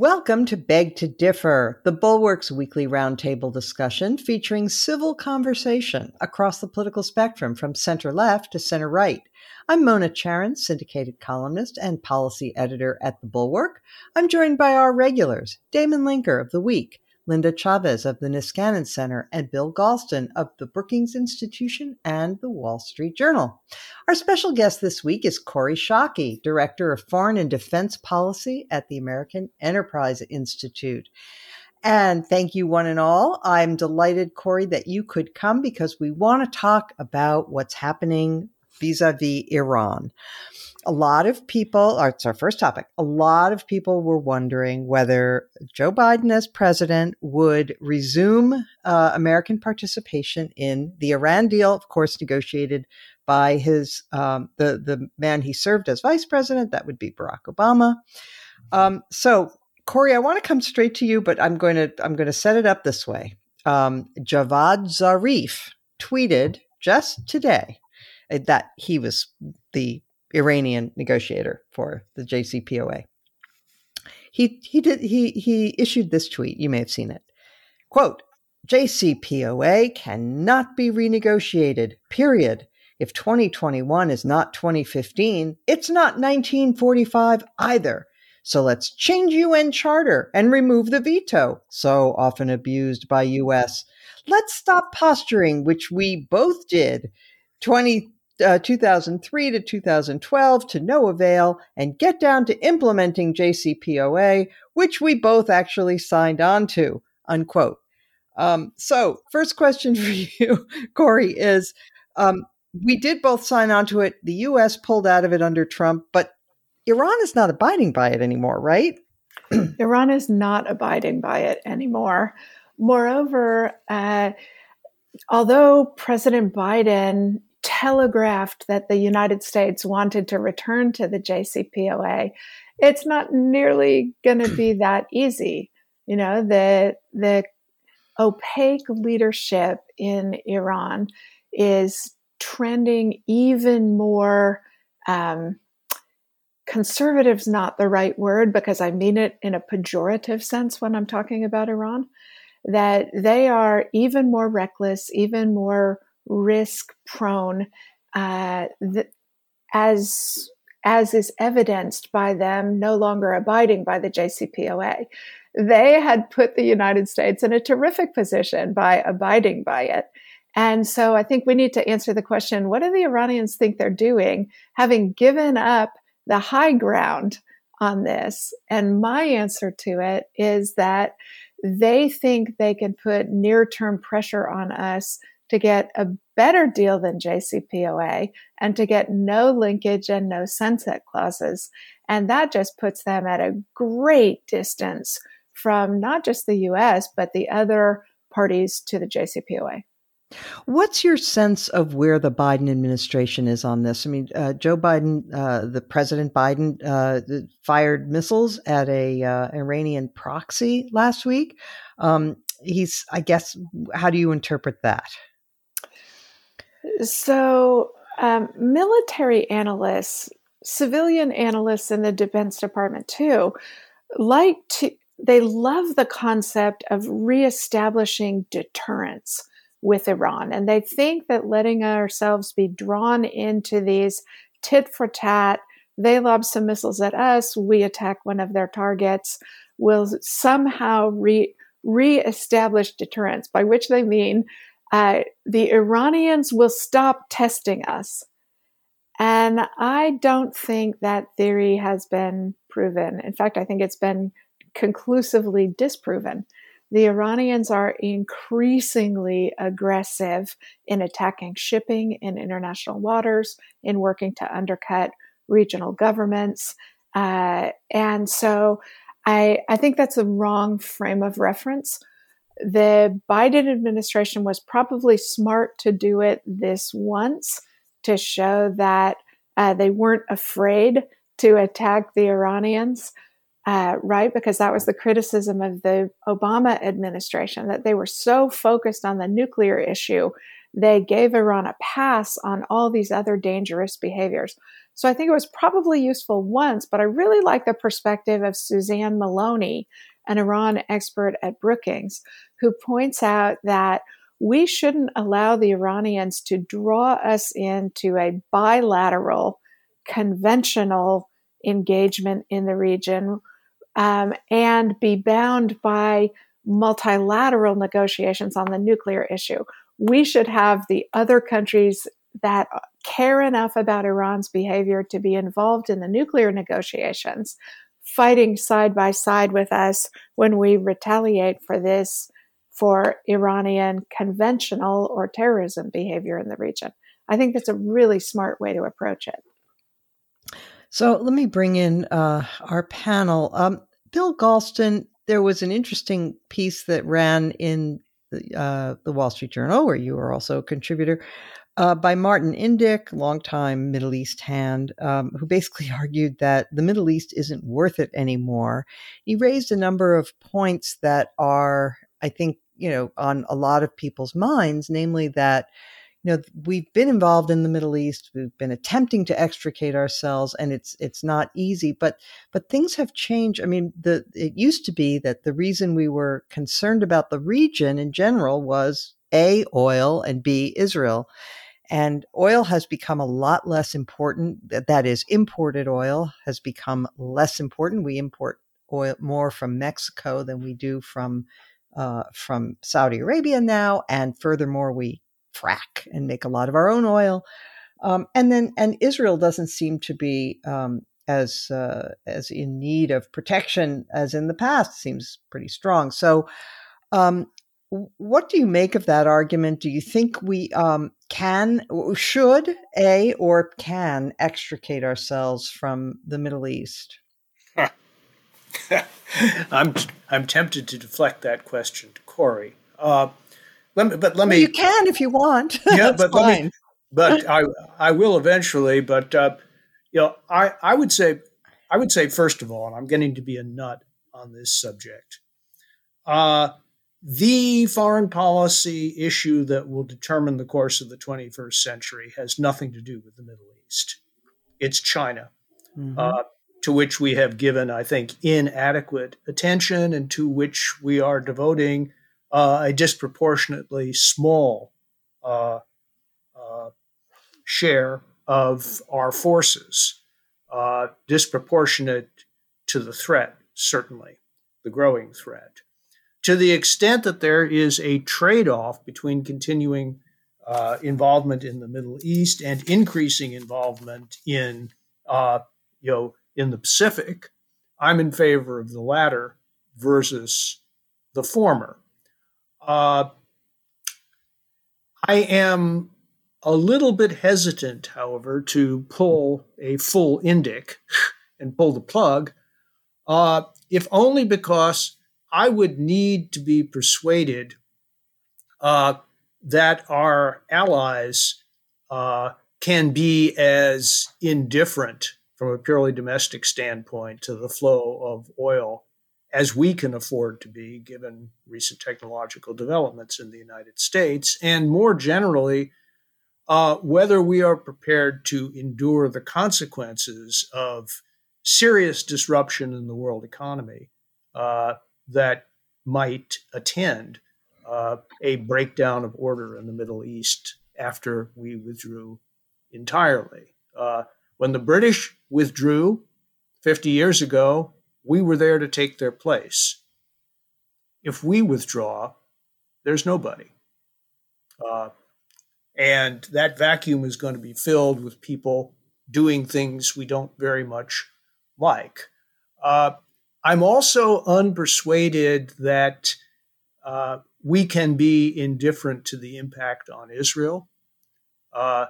Welcome to Beg to Differ, the Bulwark's weekly roundtable discussion featuring civil conversation across the political spectrum from center left to center right. I'm Mona Charen, syndicated columnist and policy editor at the Bulwark. I'm joined by our regulars, Damon Linker of The Week, Linda Chavez of the Niskanen Center, and Bill Galston of the Brookings Institution and the Wall Street Journal. Our special guest this week is Kori Schake, Director of Foreign and Defense Policy at the American Enterprise Institute. And thank you, one and all. I'm delighted, Kori, that you could come because we want to talk about what's happening vis a vis Iran a lot of people, it's our first topic, a lot of people were wondering whether Joe Biden as president would resume uh, American participation in the Iran deal, of course, negotiated by his um, the the man he served as vice president. That would be Barack Obama. Um, so, Kori, I want to come straight to you, but I'm going to I'm going to set it up this way. Um, Javad Zarif tweeted just today Uh, that he was the Iranian negotiator for the JCPOA. He he did he he issued this tweet. You may have seen it. Quote: JCPOA cannot be renegotiated. Period. If 2021 is not 2015, it's not 1945 either. So let's change UN charter and remove the veto, so often abused by US. Let's stop posturing, which we both did 20 uh, 2003 to 2012 to no avail and get down to implementing JCPOA, which we both actually signed on to, unquote. Um, so, first question for you, Kori, is um, we did both sign on to it. The US pulled out of it under Trump, but Iran is not abiding by it anymore, right? Iran is not abiding by it anymore. Moreover, uh, although President Biden telegraphed that the United States wanted to return to the JCPOA, it's not nearly going to be that easy. You know, the the opaque leadership in Iran is trending even more. Um, conservative's not the right word because I mean it in a pejorative sense when I'm talking about Iran. That they are even more reckless, even more risk prone, uh, as as is evidenced by them no longer abiding by the JCPOA. They had put the United States in a terrific position by abiding by it. And so I think we need to answer the question what do the Iranians think they're doing, having given up the high ground on this? And my answer to it is that they think they can put near term pressure on us to get a better deal than JCPOA and to get no linkage and no sunset clauses. And that just puts them at a great distance from not just the US, but the other parties to the JCPOA. What's your sense of where the Biden administration is on this? I mean, uh, Joe Biden, uh, the President Biden, uh, fired missiles at a uh, Iranian proxy last week. Um, he's, I guess, how do you interpret that? So, um, military analysts, civilian analysts in the Defense Department too, like to, they love the concept of reestablishing deterrence with Iran. And they think that letting ourselves be drawn into these tit for tat, they lob some missiles at us, we attack one of their targets, will somehow re reestablish deterrence, by which they mean uh, the Iranians will stop testing us. And I don't think that theory has been proven. In fact, I think it's been conclusively disproven. The Iranians are increasingly aggressive in attacking shipping in international waters, in working to undercut regional governments. Uh, and so I, I think that's a wrong frame of reference the Biden administration was probably smart to do it this once to show that uh, they weren't afraid to attack the Iranians, uh, right? Because that was the criticism of the Obama administration that they were so focused on the nuclear issue they gave Iran a pass on all these other dangerous behaviors. So I think it was probably useful once, but I really like the perspective of Suzanne Maloney, an Iran expert at Brookings, who points out that we shouldn't allow the Iranians to draw us into a bilateral, conventional engagement in the region um, and be bound by multilateral negotiations on the nuclear issue. We should have the other countries that care enough about Iran's behavior to be involved in the nuclear negotiations, fighting side by side with us when we retaliate for this for Iranian conventional or terrorism behavior in the region. I think that's a really smart way to approach it. So let me bring in uh, our panel. Um, Bill Galston, there was an interesting piece that ran in the, uh, the Wall Street Journal, where you are also a contributor, uh, by Martin Indyk, longtime Middle East hand, um, who basically argued that the Middle East isn't worth it anymore. He raised a number of points that are, I think, you know, on a lot of people's minds, namely that you know we've been involved in the middle east we've been attempting to extricate ourselves and it's it's not easy but but things have changed. I mean the it used to be that the reason we were concerned about the region in general was a oil and b israel. And oil has become a lot less important that is imported oil has become less important. We import oil more from mexico than we do from uh, from Saudi Arabia now, and furthermore, we frack and make a lot of our own oil. Um, and then, and Israel doesn't seem to be um, as uh, as in need of protection as in the past. Seems pretty strong. So, um, what do you make of that argument? Do you think we um, can, should, a or can extricate ourselves from the Middle East? I'm I'm tempted to deflect that question to Kori. Uh, let me, but let well, me. You can if you want. Yeah, but fine. let me. But I I will eventually. But uh, you know, I I would say I would say first of all, and I'm getting to be a nut on this subject. Uh, the foreign policy issue that will determine the course of the 21st century has nothing to do with the Middle East. It's China, mm-hmm. uh, to which we have given, I think, inadequate attention and to which we are devoting uh, a disproportionately small uh, uh, share of our forces, uh, disproportionate to the threat, certainly, the growing threat. To the extent that there is a trade off between continuing uh, involvement in the Middle East and increasing involvement in, uh, you know, in the Pacific, I'm in favor of the latter versus the former. Uh, I am a little bit hesitant, however, to pull a full Indyk and pull the plug, uh, if only because I would need to be persuaded uh, that our allies uh, can be as indifferent from a purely domestic standpoint to the flow of oil as we can afford to be given recent technological developments in the United States, and more generally, uh, whether we are prepared to endure the consequences of serious disruption in the world economy uh, that might attend uh, a breakdown of order in the Middle East after we withdrew entirely. When the British withdrew 50 years ago, we were there to take their place. If we withdraw, there's nobody. Uh, and that vacuum is going to be filled with people doing things we don't very much like. Uh, I'm also unpersuaded that uh, we can be indifferent to the impact on Israel. Uh,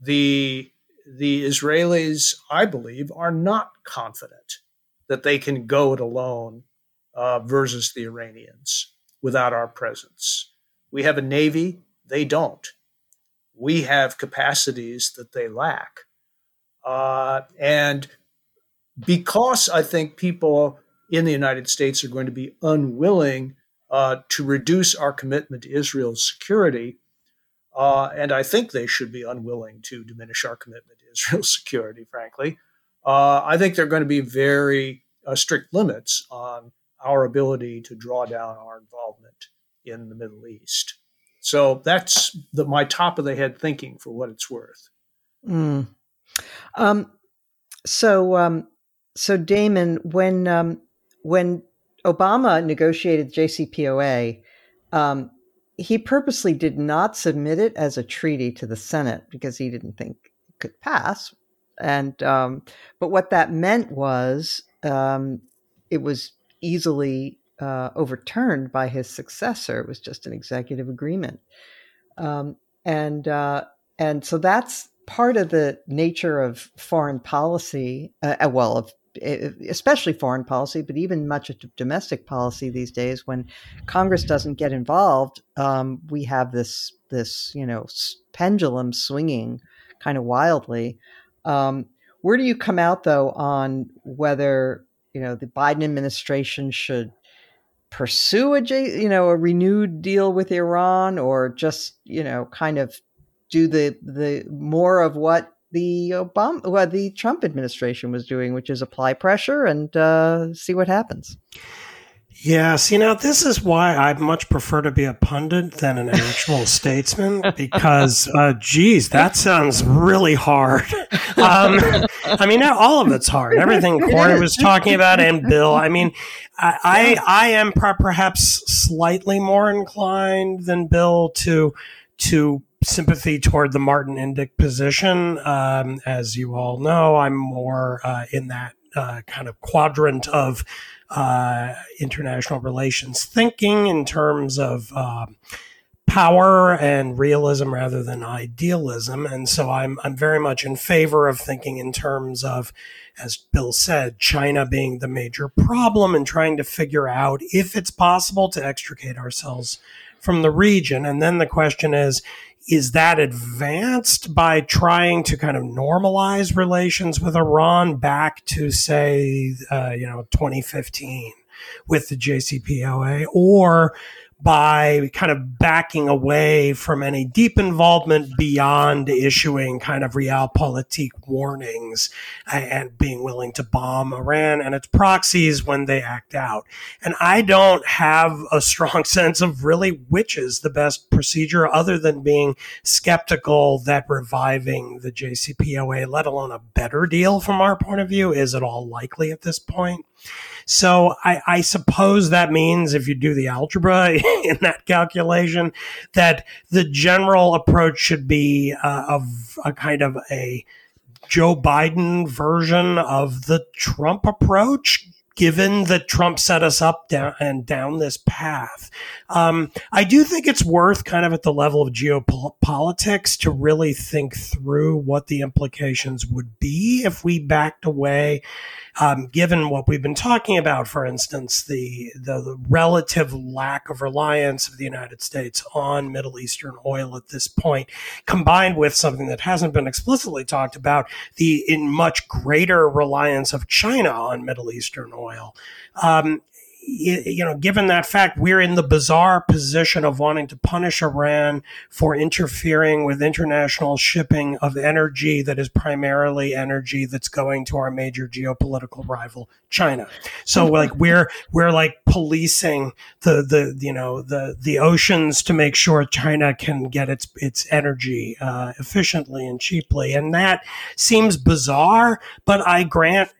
the the Israelis, I believe, are not confident that they can go it alone uh, versus the Iranians without our presence. We have a navy, they don't. We have capacities that they lack. Uh, and because I think people in the United States are going to be unwilling uh, to reduce our commitment to Israel's security, Uh, and I think they should be unwilling to diminish our commitment to Israel's security, frankly. Uh, I think there are going to be very uh, strict limits on our ability to draw down our involvement in the Middle East. So that's the, my top of the head thinking for what it's worth. Mm. Um, so, um, so Damon, when um, when Obama negotiated JCPOA, um, he purposely did not submit it as a treaty to the Senate because he didn't think it could pass. And um, but what that meant was um, it was easily uh, overturned by his successor. It was just an executive agreement, um, and uh, and so that's part of the nature of foreign policy. Uh, uh well, of especially foreign policy, but even much of domestic policy these days, when Congress doesn't get involved, um, we have this this you know pendulum swinging kind of wildly. Um, where do you come out though on whether you know the Biden administration should pursue a you know a renewed deal with Iran or just you know kind of do the the more of what the Obama, well, the Trump administration was doing, which is apply pressure and uh, see what happens. Yeah, see now this is why I much prefer to be a pundit than an actual statesman because, uh, geez, that sounds really hard. Um, I mean, all of it's hard. Everything Kori was talking about and Bill. I mean, I I, I am perhaps slightly more inclined than Bill to to sympathy toward the Martin Indyk position. Um, as you all know, I'm more uh, in that uh, kind of quadrant of uh, international relations thinking in terms of um, power and realism rather than idealism. And so I'm, I'm very much in favor of thinking in terms of, as Bill said, China being the major problem and trying to figure out if it's possible to extricate ourselves from the region. And then the question is, is that advanced by trying to kind of normalize relations with Iran back to say, uh, you know, 2015 with the JCPOA, or by kind of backing away from any deep involvement beyond issuing kind of realpolitik warnings and being willing to bomb Iran and its proxies when they act out. And I don't have a strong sense of really which is the best procedure other than being skeptical that reviving the JCPOA, let alone a better deal from our point of view, is at all likely at this point. So I, I suppose that means if you do the algebra in that calculation, that the general approach should be uh, of a kind of a Joe Biden version of the Trump approach, given that Trump set us up down and down this path. Um, I do think it's worth kind of at the level of geopolitics to really think through what the implications would be if we backed away um, given what we've been talking about, for instance, the, the, the relative lack of reliance of the United States on Middle Eastern oil at this point, combined with something that hasn't been explicitly talked about, the in much greater reliance of China on Middle Eastern oil. Um, you know, given that fact, we're in the bizarre position of wanting to punish Iran for interfering with international shipping of energy that is primarily energy that's going to our major geopolitical rival, China. So like we're we're like policing the the you know the the oceans to make sure China can get its its energy uh, efficiently and cheaply, and that seems bizarre. But I grant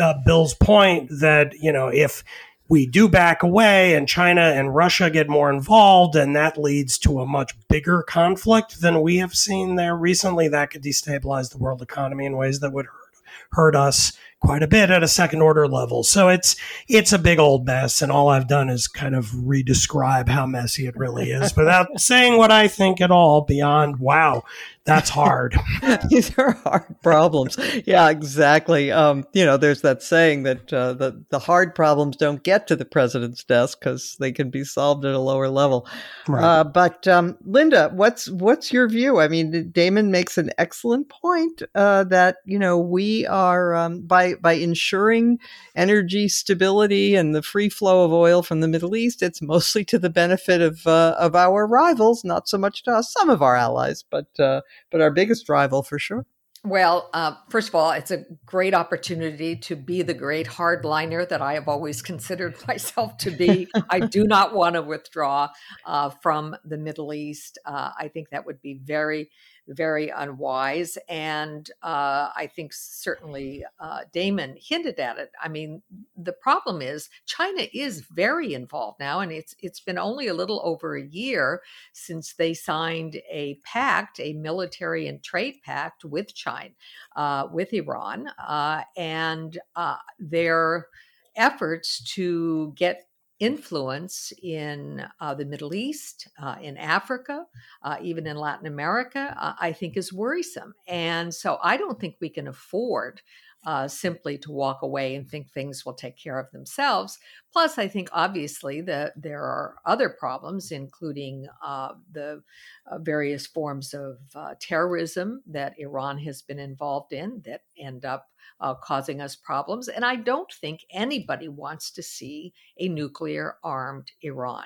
uh, Bill's point that you know if we do back away and China and Russia get more involved, and that leads to a much bigger conflict than we have seen there recently. That could destabilize the world economy in ways that would hurt, hurt us quite a bit at a second order level. So it's it's a big old mess, and all I've done is kind of redescribe how messy it really is without saying what I think at all beyond wow, that's hard. These are hard problems. Yeah, exactly. Um, you know, there's that saying that uh, the the hard problems don't get to the president's desk because they can be solved at a lower level. Right. Uh, but um, Linda, what's what's your view? I mean, Damon makes an excellent point uh, that you know we are um, by by ensuring energy stability and the free flow of oil from the Middle East, it's mostly to the benefit of uh, of our rivals, not so much to us, some of our allies, but uh, but our biggest rival for sure. Well, uh, first of all, it's a great opportunity to be the great hardliner that I have always considered myself to be. I do not want to withdraw uh, from the Middle East. Uh, I think that would be very very unwise. And uh, I think certainly uh, Damon hinted at it. I mean, the problem is China is very involved now, and it's it's been only a little over a year since they signed a pact, a military and trade pact with China, uh, with Iran, uh, and uh, their efforts to get influence in uh, the Middle East, uh, in Africa, uh, even in Latin America, uh, I think is worrisome. And so I don't think we can afford uh, simply to walk away and think things will take care of themselves. Plus, I think obviously that there are other problems, including uh, the various forms of terrorism that Iran has been involved in that end up uh, causing us problems. And I don't think anybody wants to see a nuclear armed Iran.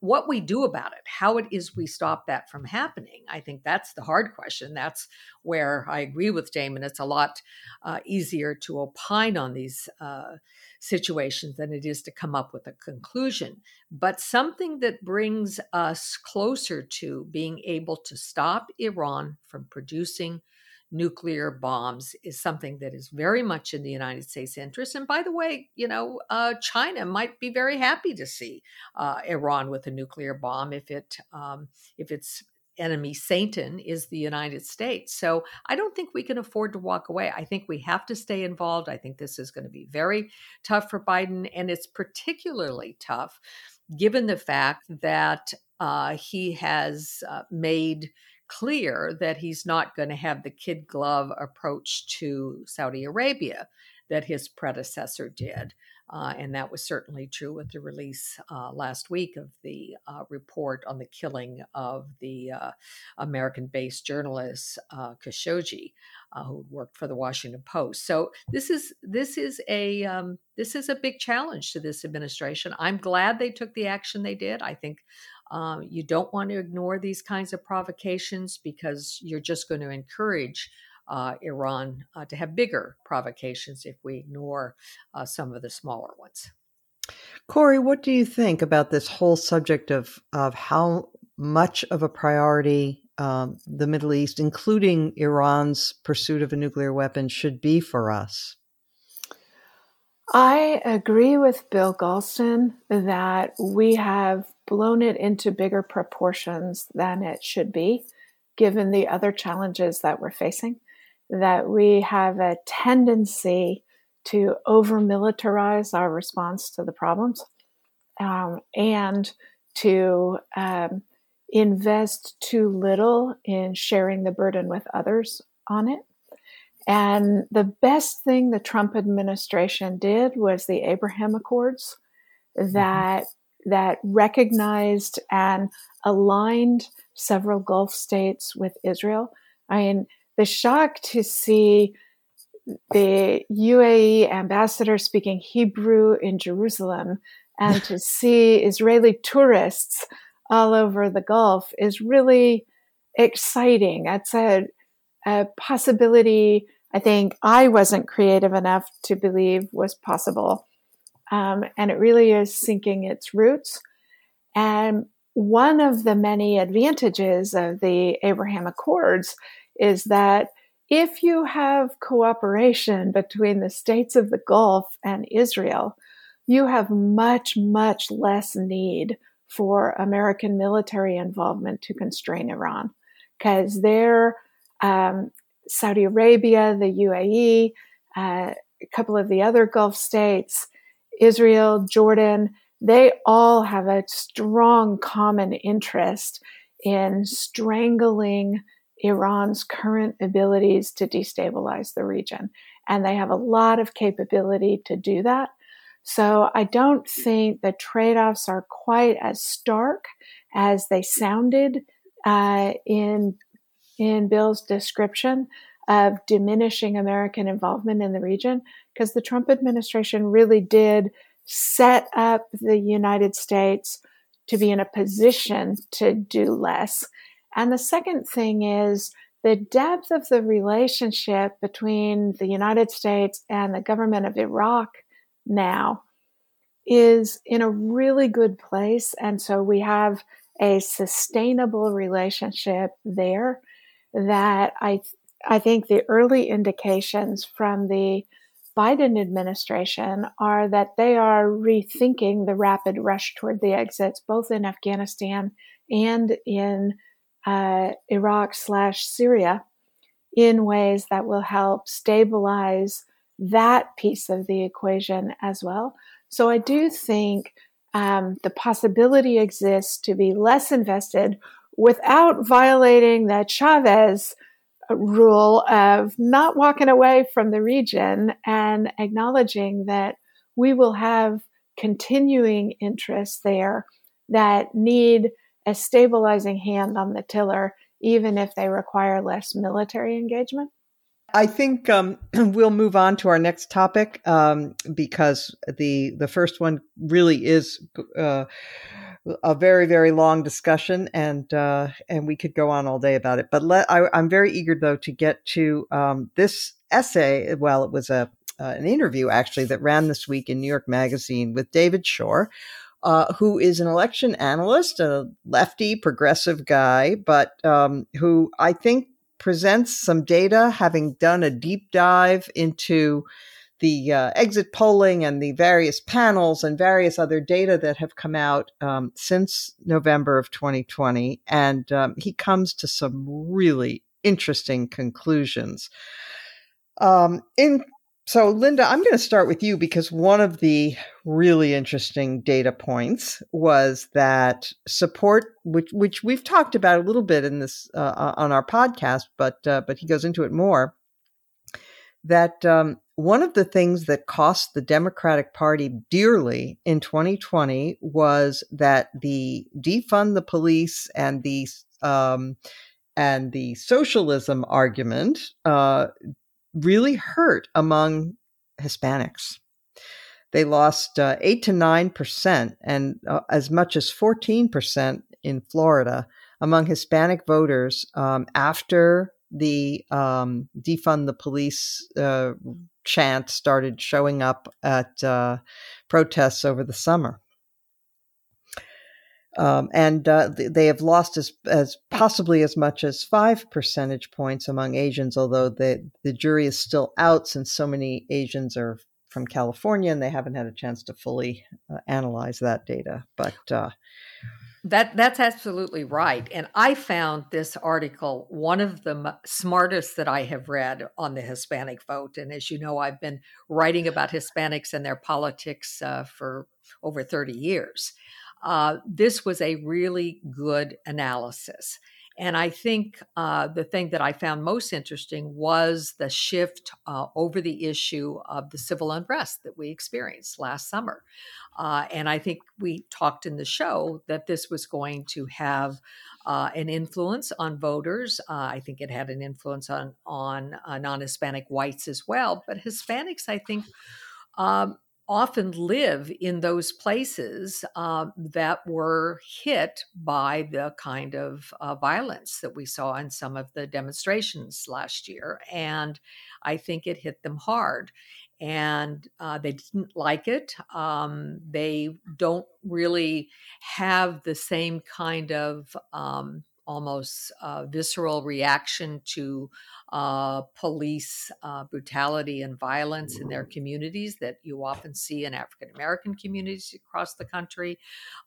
What we do about it, how it is we stop that from happening, I think that's the hard question. That's where I agree with Damon. It's a lot uh, easier to opine on these uh, situations than it is to come up with a conclusion. But something that brings us closer to being able to stop Iran from producing nuclear bombs is something that is very much in the United States' interest. And by the way, you know, uh, China might be very happy to see uh, Iran with a nuclear bomb if it um, if its enemy Satan is the United States. So I don't think we can afford to walk away. I think we have to stay involved. I think this is going to be very tough for Biden, and it's particularly tough given the fact that uh, he has uh, made clear that he's not going to have the kid glove approach to Saudi Arabia that his predecessor did. Uh, and that was certainly true with the release uh, last week of the uh, report on the killing of the uh, American based journalist uh, Khashoggi, uh, who worked for the Washington Post. So this is this is a um, this is a big challenge to this administration. I'm glad they took the action they did. I think um, you don't want to ignore these kinds of provocations because you're just going to encourage uh, Iran uh, to have bigger provocations if we ignore uh, some of the smaller ones. Kori, what do you think about this whole subject of of how much of a priority um, the Middle East, including Iran's pursuit of a nuclear weapon, should be for us? I agree with Bill Galston that we have blown it into bigger proportions than it should be, given the other challenges that we're facing. That we have a tendency to over militarize our response to the problems um, and to um, invest too little in sharing the burden with others on it. And the best thing the Trump administration did was the Abraham Accords mm-hmm. that. That recognized and aligned several Gulf states with Israel. I mean, the shock to see the UAE ambassador speaking Hebrew in Jerusalem and to see Israeli tourists all over the Gulf is really exciting. That's a a possibility I think I wasn't creative enough to believe was possible. Um, and it really is sinking its roots. And one of the many advantages of the Abraham Accords is that if you have cooperation between the states of the Gulf and Israel, you have much, much less need for American military involvement to constrain Iran because their um, Saudi Arabia, the UAE, uh, a couple of the other Gulf states, Israel, Jordan, they all have a strong common interest in strangling Iran's current abilities to destabilize the region. And they have a lot of capability to do that. So I don't think the trade offs are quite as stark as they sounded uh, in in Bill's description. Of diminishing American involvement in the region because the Trump administration really did set up the United States to be in a position to do less. And the second thing is the depth of the relationship between the United States and the government of Iraq now is in a really good place. And so we have a sustainable relationship there that I, I think the early indications from the Biden administration are that they are rethinking the rapid rush toward the exits, both in Afghanistan and in uh, Iraq slash Syria, in ways that will help stabilize that piece of the equation as well. So I do think um, the possibility exists to be less invested without violating the Chavez rule of not walking away from the region and acknowledging that we will have continuing interests there that need a stabilizing hand on the tiller, even if they require less military engagement? I think um, we'll move on to our next topic um, because the the first one really is uh, a very very long discussion, and uh, and we could go on all day about it. But let, I, am very eager though to get to um, this essay. Well, it was a uh, an interview actually that ran this week in New York Magazine with David Shor Uh, who is an election analyst, a lefty progressive guy, but um, who I think presents some data, having done a deep dive into the uh, exit polling and the various panels and various other data that have come out um, since November of 2020. And um, he comes to some really interesting conclusions. Um, in so, Linda, I'm going to start with you because one of the really interesting data points was that support, which which we've talked about a little bit in this uh, on our podcast, but uh, but he goes into it more. That um, one of the things that cost the Democratic Party dearly in 2020 was that the defund the police and the um, and the socialism argument uh, really hurt among Hispanics. They lost uh, 8 to 9% and uh, as much as 14% in Florida among Hispanic voters um, after the um, defund the police uh, chant started showing up at uh, protests over the summer. Um, and uh, they have lost as, as possibly as much as five percentage points among Asians, although the, the jury is still out since so many Asians are from California and they haven't had a chance to fully uh, analyze that data. But uh, that that's absolutely right. And I found this article one of the m- smartest that I have read on the Hispanic vote. And as you know, I've been writing about Hispanics and their politics uh, for over 30 years uh, this was a really good analysis. And I think uh, the thing that I found most interesting was the shift uh, over the issue of the civil unrest that we experienced last summer. Uh, and I think we talked in the show that this was going to have uh, an influence on voters. Uh, I think it had an influence on on uh, non-Hispanic whites as well, but Hispanics, I think. Um, often live in those places uh, that were hit by the kind of uh, violence that we saw in some of the demonstrations last year. And I think it hit them hard. And uh, they didn't like it. Um, they don't really have the same kind of um, almost uh, visceral reaction to uh, police uh, brutality and violence in their communities that you often see in African American communities across the country.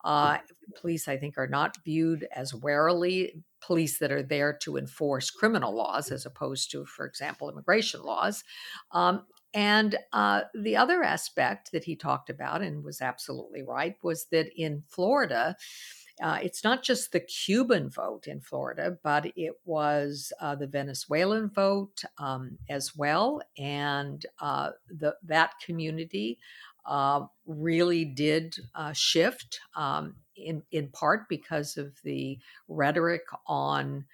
Uh, police, I think, are not viewed as warily. Police that are there to enforce criminal laws as opposed to, for example, immigration laws. Um, and uh, the other aspect that he talked about and was absolutely right was that in Florida, uh, it's not just the Cuban vote in Florida, but it was uh, the Venezuelan vote um, as well, and uh, the, that community uh, really did uh, shift um, in in part because of the rhetoric on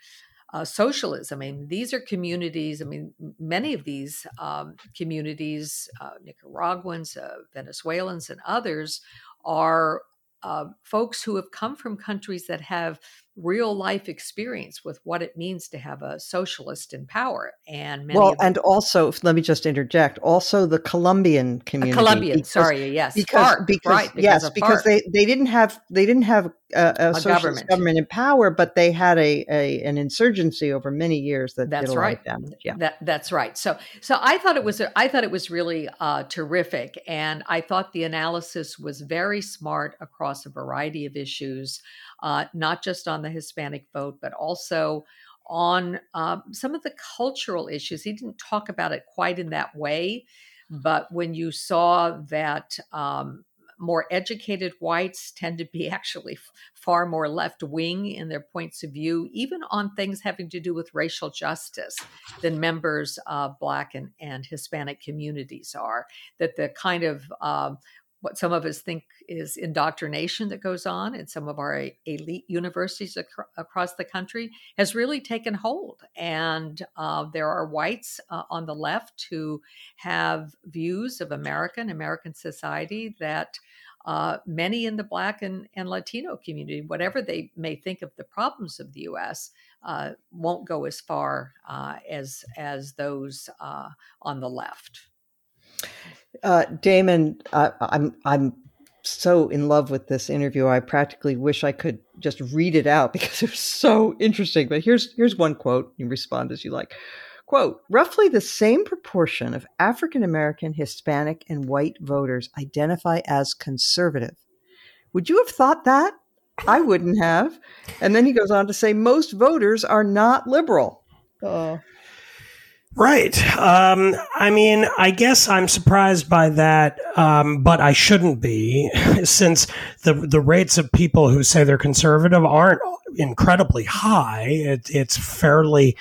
uh, socialism. I mean, these are communities. I mean, many of these um, communities, uh, Nicaraguans, uh, Venezuelans, and others, are uh, folks who have come from countries that have real life experience with what it means to have a socialist in power. And well, and also, let me just interject. Also, the Colombian community. Colombian, because, sorry, yes, because FARC, because, right, because yes, because they they didn't have they didn't have a, a, a socialist government. government. in power, but they had a, a an insurgency over many years that that's right. damage. Yeah, that that's right. So so I thought it was I thought it was really uh, terrific, and I thought the analysis was very smart across a variety of issues uh, not just on the Hispanic vote, but also on um, some of the cultural issues. He didn't talk about it quite in that way, but when you saw that um, more educated whites tend to be actually far more left wing in their points of view, even on things having to do with racial justice, than members of Black and, and Hispanic communities are. That the kind of um, what some of us think is indoctrination that goes on in some of our elite universities ac- across the country has really taken hold. And uh, there are whites uh, on the left who have views of American American society that uh, many in the Black and, and Latino community, whatever they may think of the problems of the U.S., uh, won't go as far uh, as as those uh, on the left. Uh, Damon, I'm I'm so in love with this interview. I practically wish I could just read it out because it was so interesting. But here's here's one quote. You respond as you like. Quote, roughly the same proportion of African American, Hispanic, and white voters identify as conservative. Would you have thought that? I wouldn't have. And then he goes on to say most voters are not liberal. Uh, Right. Um, I mean, I guess I'm surprised by that, um, but I shouldn't be, since the the rates of people who say they're conservative aren't incredibly high. It, it's fairly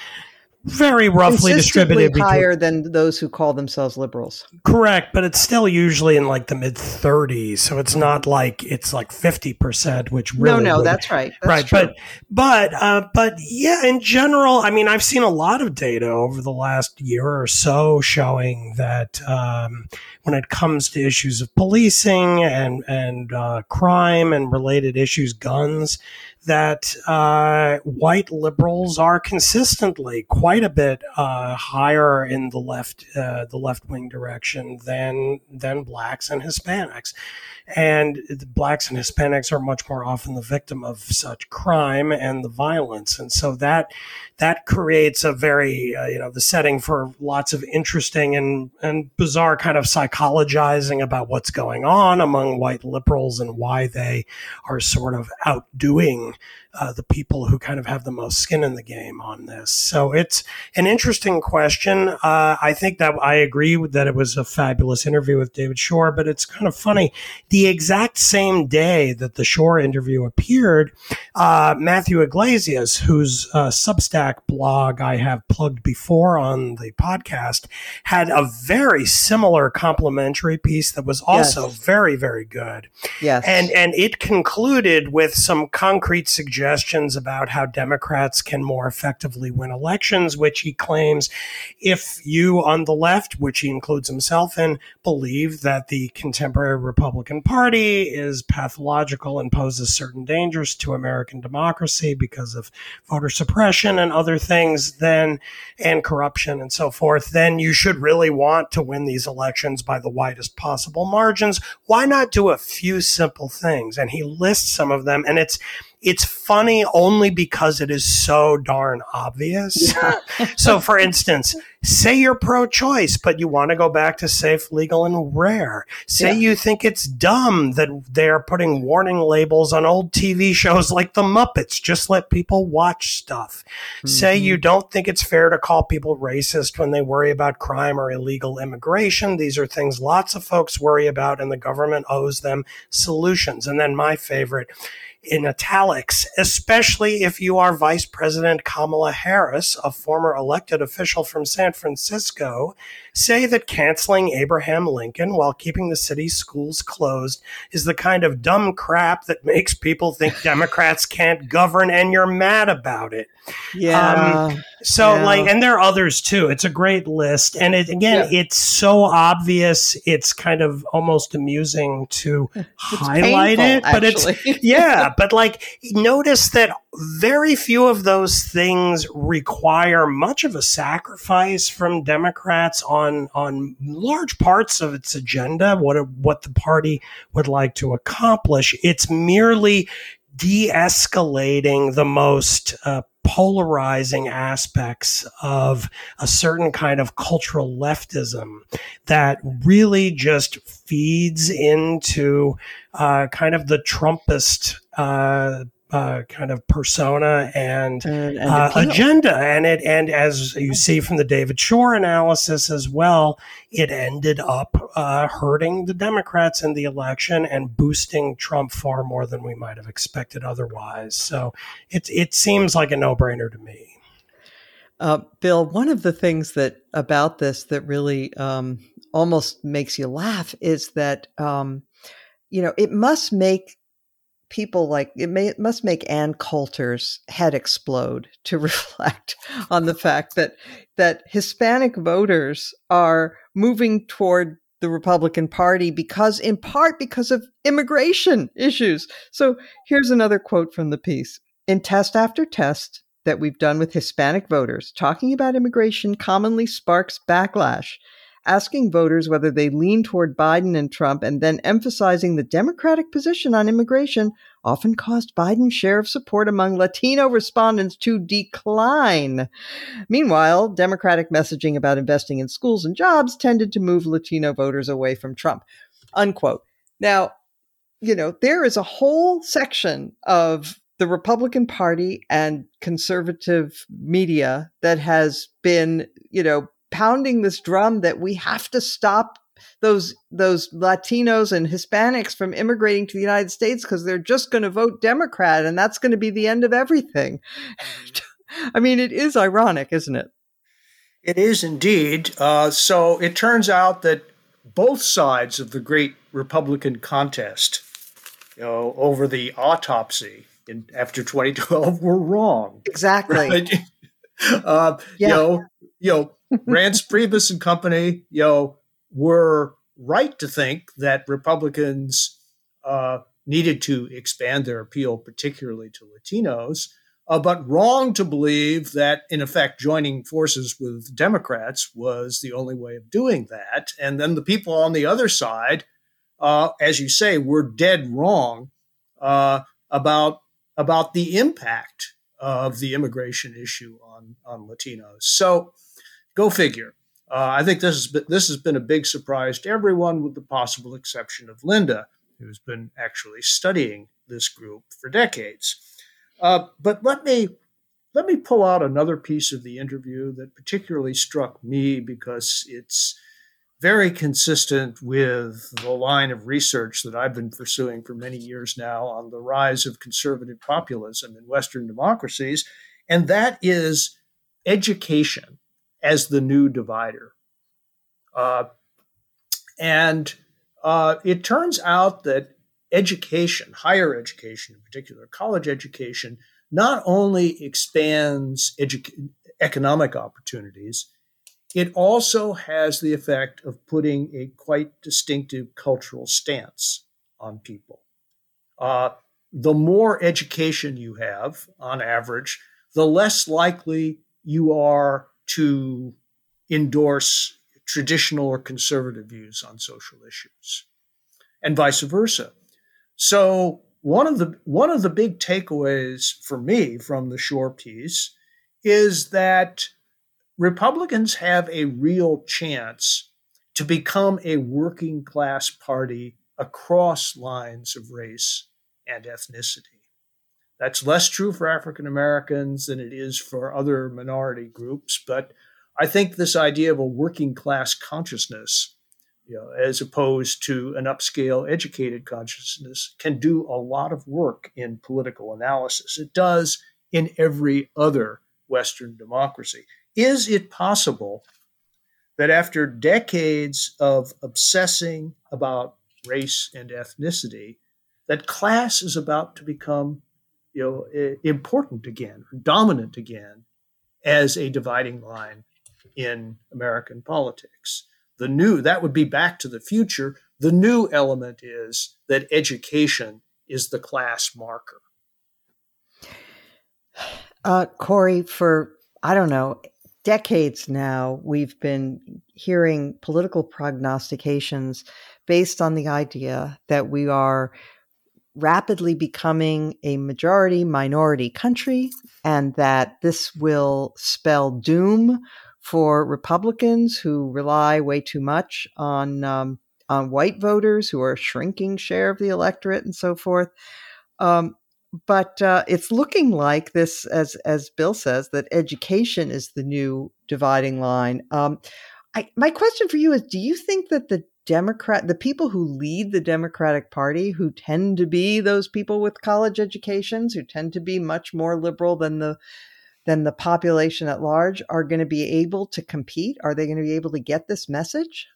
very roughly distributed between, higher than those who call themselves liberals. Correct, but it's still usually in like the mid 30s, so it's not like it's like 50%, which really No, no, would, that's right. That's right, true. but but uh, but yeah, in general, I mean, I've seen a lot of data over the last year or so showing that um, when it comes to issues of policing and and uh, crime and related issues, guns, that uh, white liberals are consistently quite a bit uh, higher in the left uh, the left wing direction than than blacks and Hispanics, and blacks and Hispanics are much more often the victim of such crime and the violence, and so that that creates a very uh, you know the setting for lots of interesting and and bizarre kind of psychologizing about what's going on among white liberals and why they are sort of outdoing uh, the people who kind of have the most skin in the game on this. So it's an interesting question. Uh, I think that I agree with that it was a fabulous interview with David Shor, but it's kind of funny. The exact same day that the Shor interview appeared, uh, Matthew Yglesias, whose uh, Substack blog I have plugged before on the podcast, had a very similar complimentary piece that was also Yes. very, very good yes. and and it concluded with some concrete suggestions about how Democrats can more effectively win elections, which he claims if you on the left, which he includes himself in, believe that the contemporary Republican Party is pathological and poses certain dangers to American democracy because of voter suppression and other things, then and corruption and so forth, then you should really want to win these elections by the widest possible margins. Why not do a few simple things? And he lists some of them, and it's it's funny only because it is so darn obvious. so, for instance, say you're pro choice, but you want to go back to safe, legal, and rare. Say Yeah. you think it's dumb that they're putting warning labels on old TV shows like The Muppets. Just let people watch stuff. Say Mm-hmm. you don't think it's fair to call people racist when they worry about crime or illegal immigration. These are things lots of folks worry about, and the government owes them solutions. And then my favorite in italics, especially if you are Vice President Kamala Harris, a former elected official from San Francisco, say that canceling Abraham Lincoln while keeping the city's schools closed is the kind of dumb crap that makes people think Democrats can't govern and you're mad about it. Yeah. Um, so yeah. like, and there are others too. It's a great list. And it, again, yeah. it's so obvious. It's kind of almost amusing to it's highlight painful, it, but actually. it's, yeah, but like, notice that very few of those things require much of a sacrifice from Democrats on on large parts of its agenda. What what the party would like to accomplish. It's merely de-escalating the most uh, polarizing aspects of a certain kind of cultural leftism that really just feeds into uh, kind of the Trumpist uh, uh, kind of persona and, and, and uh, agenda, and it and as you see from the David Shor analysis as well, it ended up uh, hurting the Democrats in the election and boosting Trump far more than we might have expected otherwise. So it it seems like a no brainer to me. Uh, Bill, one of the things that about this that really um, almost makes you laugh is that um, you know it must make people like it, may, it must make Ann Coulter's head explode to reflect on the fact that that Hispanic voters are moving toward the Republican Party because, in part, because of immigration issues. So here's another quote from the piece. In test after test that we've done with Hispanic voters, talking about immigration commonly sparks backlash asking voters whether they lean toward Biden and Trump and then emphasizing the Democratic position on immigration often caused Biden's share of support among Latino respondents to decline. Meanwhile, Democratic messaging about investing in schools and jobs tended to move Latino voters away from Trump. Unquote. Now, you know, there is a whole section of the Republican Party and conservative media that has been, you know, pounding this drum that we have to stop those those Latinos and Hispanics from immigrating to the United States because they're just going to vote Democrat and that's going to be the end of everything. I mean, it is ironic, isn't it? It is indeed. Uh, so it turns out that both sides of the great Republican contest, you know, over the autopsy in, after 2012 were wrong. Exactly. Right? uh, yeah. You know, you know, Reince Priebus and company, you know, were right to think that Republicans uh, needed to expand their appeal, particularly to Latinos, uh, but wrong to believe that, in effect, joining forces with Democrats was the only way of doing that. And then the people on the other side, uh, as you say, were dead wrong uh, about about the impact of the immigration issue on on Latinos. So, go figure. Uh, I think this has been, this has been a big surprise to everyone, with the possible exception of Linda, who's been actually studying this group for decades. Uh, but let me let me pull out another piece of the interview that particularly struck me because it's very consistent with the line of research that I've been pursuing for many years now on the rise of conservative populism in Western democracies, and that is education as the new divider. Uh, and uh, it turns out that education, higher education in particular, college education, not only expands edu- economic opportunities, it also has the effect of putting a quite distinctive cultural stance on people. Uh, the more education you have, on average, the less likely you are to endorse traditional or conservative views on social issues, and vice versa. So one of the one of the big takeaways for me from the Shor piece is that Republicans have a real chance to become a working class party across lines of race and ethnicity. That's less true for African Americans than it is for other minority groups. But I think this idea of a working class consciousness you know, as opposed to an upscale educated consciousness, can do a lot of work in political analysis. It does in every other Western democracy. Is it possible that after decades of obsessing about race and ethnicity, that class is about to become you know, important again, dominant again as a dividing line in American politics. The new, that would be back to the future. The new element is that education is the class marker. Uh, Kori, for, I don't know, decades now, we've been hearing political prognostications based on the idea that we are rapidly becoming a majority minority country and that this will spell doom for Republicans who rely way too much on um, on white voters who are a shrinking share of the electorate and so forth. Um, but uh, it's looking like this, as as Bill says, that education is the new dividing line. Um, I, my question for you is: Do you think that the Democrat, the people who lead the Democratic Party, who tend to be those people with college educations, who tend to be much more liberal than the than the population at large, are going to be able to compete? Are they going to be able to get this message?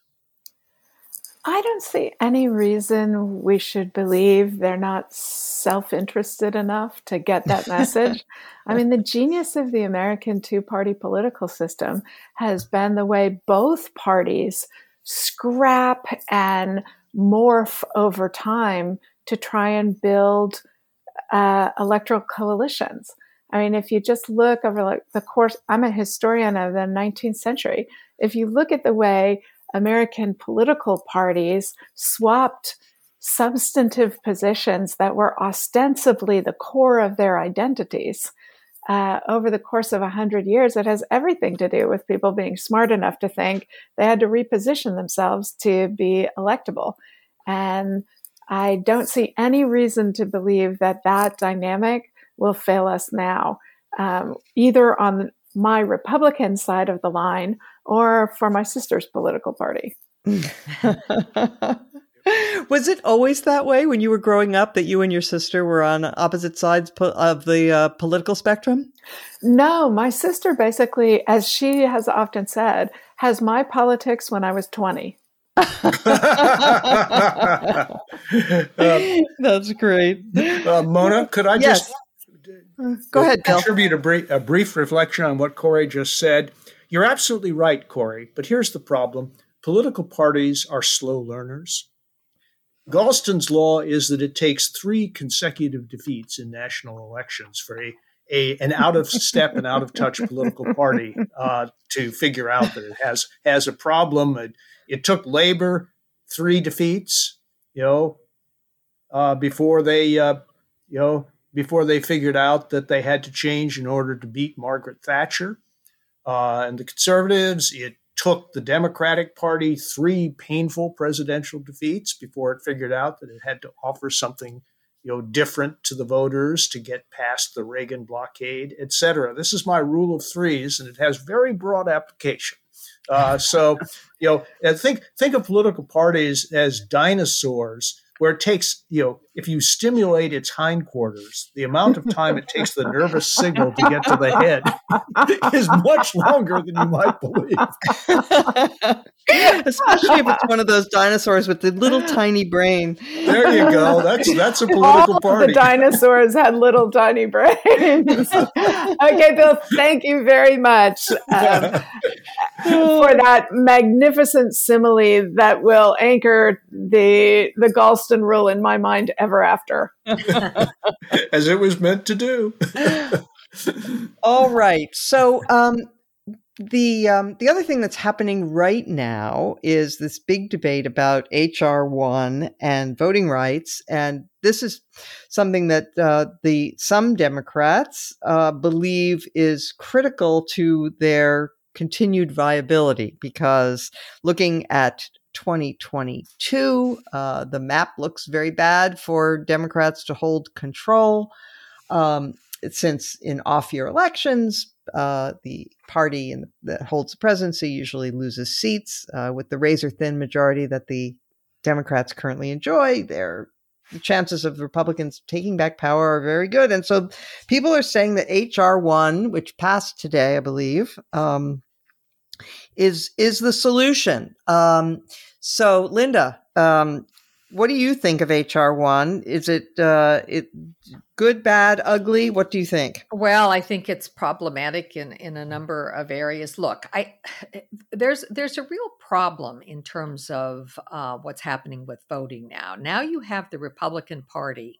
I don't see any reason we should believe they're not self interested enough to get that message. I mean, the genius of the American two party political system has been the way both parties scrap and morph over time to try and build uh, electoral coalitions. I mean, if you just look over like the course, I'm a historian of the 19th century. If you look at the way American political parties swapped substantive positions that were ostensibly the core of their identities uh, over the course of 100 years, it has everything to do with people being smart enough to think they had to reposition themselves to be electable. And I don't see any reason to believe that that dynamic will fail us now, um, either on my Republican side of the line or for my sister's political party. was it always that way when you were growing up that you and your sister were on opposite sides po- of the uh, political spectrum? No, my sister basically, as she has often said, has my politics when I was 20. uh, That's great. Uh, Mona, could I yes. just go ahead, contribute a brief, a brief reflection on what Kori just said? You're absolutely right, Kori, but here's the problem political parties are slow learners. Galston's law is that it takes three consecutive defeats in national elections for a, a an out of step and out of touch political party uh, to figure out that it has has a problem. It, it took Labor three defeats, you know, uh, before they uh, you know before they figured out that they had to change in order to beat Margaret Thatcher. Uh, and the conservatives, it took the Democratic Party three painful presidential defeats before it figured out that it had to offer something you know different to the voters to get past the Reagan blockade, et cetera. This is my rule of threes, and it has very broad application. Uh, so, you know, think think of political parties as dinosaurs where it takes, you know, if you stimulate its hindquarters, the amount of time it takes the nervous signal to get to the head is much longer than you might believe. Especially if it's one of those dinosaurs with the little tiny brain. There you go. That's that's a political All party. The dinosaurs had little tiny brains. okay, Bill, thank you very much um, for that magnificent simile that will anchor the the Galston rule in my mind ever after. As it was meant to do. All right. So um, the um, the other thing that's happening right now is this big debate about HR one and voting rights, and this is something that uh, the some Democrats uh, believe is critical to their continued viability because looking at 2022, uh, the map looks very bad for Democrats to hold control. Um, since in off year elections, uh, the party in, that holds the presidency usually loses seats uh, with the razor thin majority that the Democrats currently enjoy. Their chances of Republicans taking back power are very good, and so people are saying that HR one, which passed today, I believe, um, is is the solution. Um, so, Linda, um, what do you think of HR one? Is it uh, it good, bad, ugly? What do you think? Well, I think it's problematic in in a number of areas. Look, I there's there's a real problem in terms of uh, what's happening with voting now. Now you have the Republican Party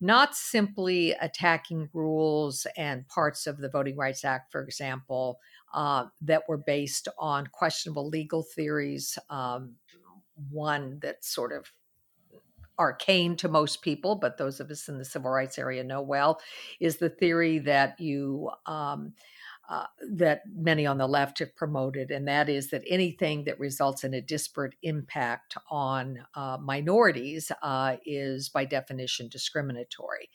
not simply attacking rules and parts of the Voting Rights Act, for example, uh, that were based on questionable legal theories. Um, one that sort of arcane to most people, but those of us in the civil rights area know well, is the theory that you um, uh, that many on the left have promoted, and that is that anything that results in a disparate impact on uh, minorities uh, is by definition discriminatory.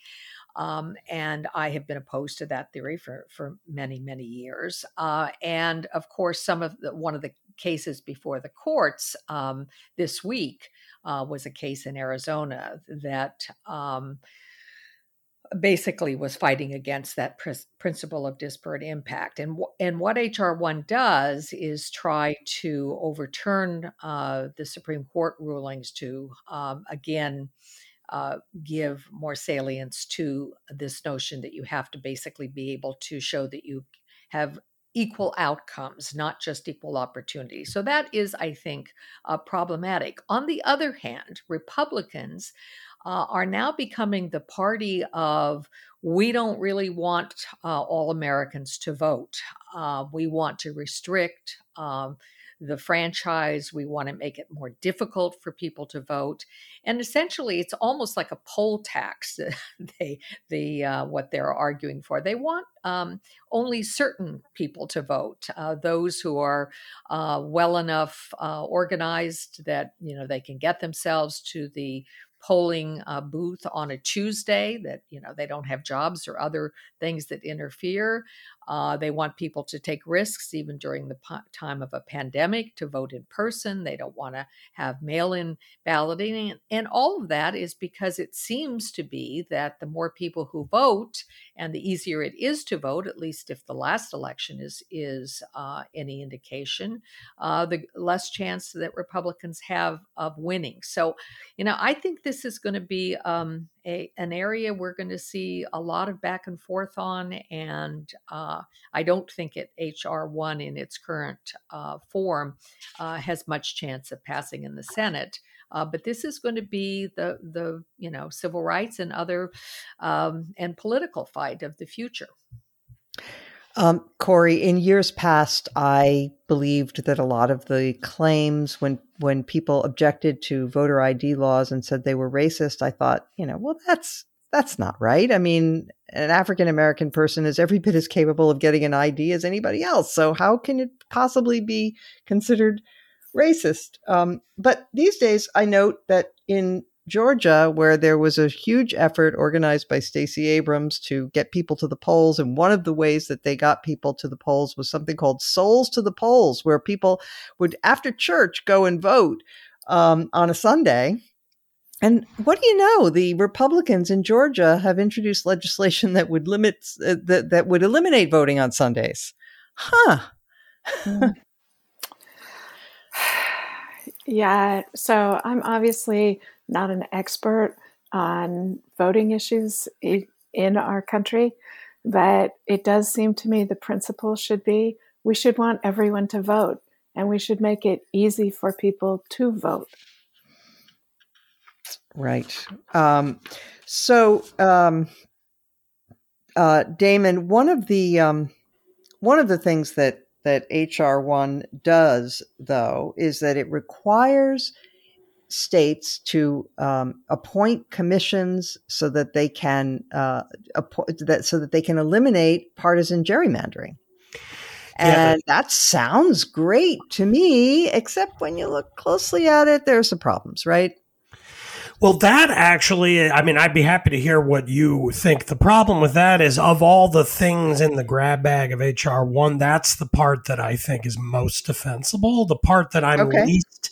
Um, and I have been opposed to that theory for, for many, many years. Uh, and of course, some of the, one of the cases before the courts um, this week uh, was a case in Arizona that um, basically was fighting against that pr- principle of disparate impact. And, w- and what HR 1 does is try to overturn uh, the Supreme Court rulings to, um, again, uh, give more salience to this notion that you have to basically be able to show that you have equal outcomes, not just equal opportunity. So that is, I think, uh, problematic. On the other hand, Republicans uh, are now becoming the party of we don't really want uh, all Americans to vote. Uh, we want to restrict. Um, the franchise. We want to make it more difficult for people to vote, and essentially, it's almost like a poll tax. they, the uh, what they're arguing for. They want um, only certain people to vote. Uh, those who are uh, well enough uh, organized that you know they can get themselves to the polling uh, booth on a Tuesday that you know they don't have jobs or other things that interfere. Uh, they want people to take risks even during the time of a pandemic to vote in person. They don't want to have mail-in balloting, and all of that is because it seems to be that the more people who vote and the easier it is to vote, at least if the last election is is uh, any indication, uh, the less chance that Republicans have of winning. So, you know, I think this is going to be um, a, an area we're going to see a lot of back and forth on, and uh, I don't think it HR one in its current uh, form uh, has much chance of passing in the Senate. Uh, but this is going to be the the you know civil rights and other um, and political fight of the future. Um, Kori, in years past, I believed that a lot of the claims when when people objected to voter ID laws and said they were racist, I thought, you know, well, that's that's not right. I mean, an African American person is every bit as capable of getting an ID as anybody else. So how can it possibly be considered racist? Um, but these days, I note that in Georgia, where there was a huge effort organized by Stacey Abrams to get people to the polls. And one of the ways that they got people to the polls was something called Souls to the Polls, where people would, after church, go and vote um, on a Sunday. And what do you know? The Republicans in Georgia have introduced legislation that would limit uh, that that would eliminate voting on Sundays. Huh. Mm. yeah. So I'm obviously not an expert on voting issues in our country, but it does seem to me the principle should be we should want everyone to vote and we should make it easy for people to vote. Right. Um, so, um, uh, Damon, one of the um, one of the things that that HR one does, though, is that it requires states to um, appoint commissions so that they can uh, appoint that so that they can eliminate partisan gerrymandering. And yeah. that sounds great to me, except when you look closely at it, there are some problems, right? Well, that actually, I mean, I'd be happy to hear what you think. The problem with that is, of all the things in the grab bag of HR one, that's the part that I think is most defensible. The part that I'm okay. least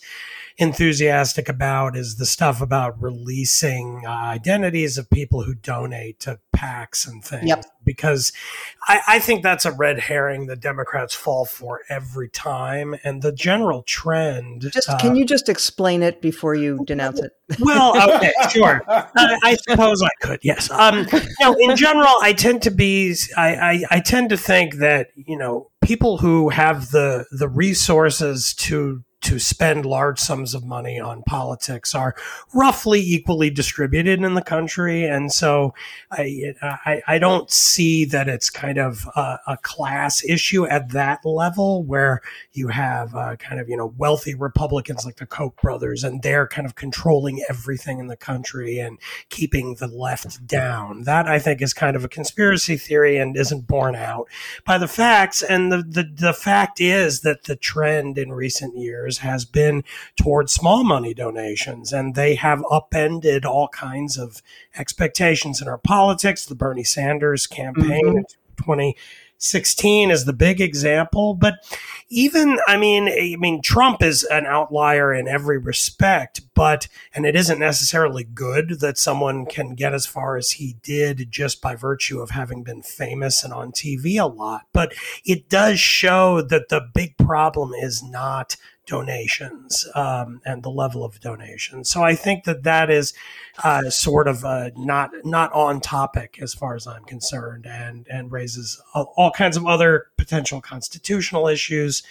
enthusiastic about is the stuff about releasing uh, identities of people who donate to PACs and things. Yep. Because I, I, think that's a red herring that Democrats fall for every time. And the general trend. Just uh, can you just explain it before you denounce it? well, okay, sure. I, I, suppose I could. Yes. Um, you know, in general, I tend to be. I, I, I tend to think that you know people who have the the resources to to spend large sums of money on politics are roughly equally distributed in the country. And so I, I, I don't see that it's kind of a, a, class issue at that level where you have uh, kind of, you know, wealthy Republicans like the Koch brothers and they're kind of controlling everything in the country and keeping the left down. That I think is kind of a conspiracy theory and isn't borne out by the facts. And the, the, the fact is that the trend in recent years years has been towards small money donations, and they have upended all kinds of expectations in our politics. The Bernie Sanders campaign mm-hmm. 2016 is the big example, but even I mean, I mean, Trump is an outlier in every respect, but and it isn't necessarily good that someone can get as far as he did just by virtue of having been famous and on TV a lot. But it does show that the big problem is not donations um, and the level of donations. So I think that that is uh, sort of uh, not not on topic as far as I'm concerned, and and raises all, kinds of other potential constitutional issues.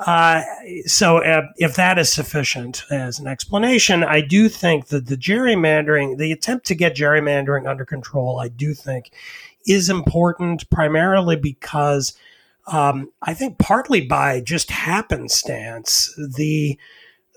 Uh, so uh, if that is sufficient as an explanation, I do think that the gerrymandering, the attempt to get gerrymandering under control, I do think is important primarily because um, I think partly by just happenstance, the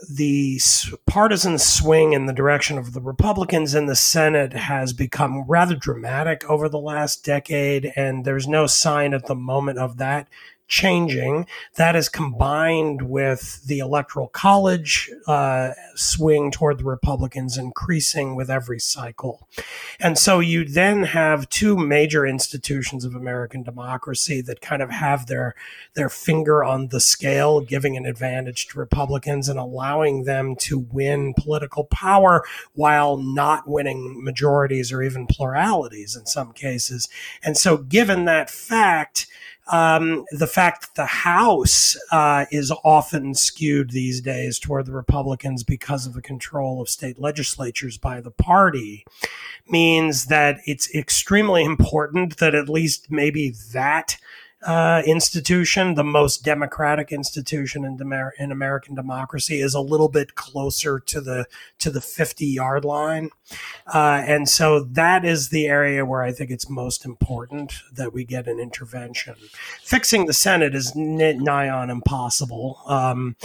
the partisan swing in the direction of the Republicans in the Senate has become rather dramatic over the last decade, and there's no sign at the moment of that changing. That is combined with the electoral college uh, swing toward the Republicans increasing with every cycle. And so you then have two major institutions of American democracy that kind of have their, their finger on the scale, giving an advantage to Republicans and allowing them to win political power while not winning majorities or even pluralities in some cases. And so given that fact, um, the fact that the House uh, is often skewed these days toward the Republicans because of the control of state legislatures by the party means that it's extremely important that at least maybe that uh, institution, the most democratic institution in, Demer- in American democracy, is a little bit closer to the to the fifty yard line, uh, and so that is the area where I think it's most important that we get an intervention. Fixing the Senate is nigh on impossible. Um,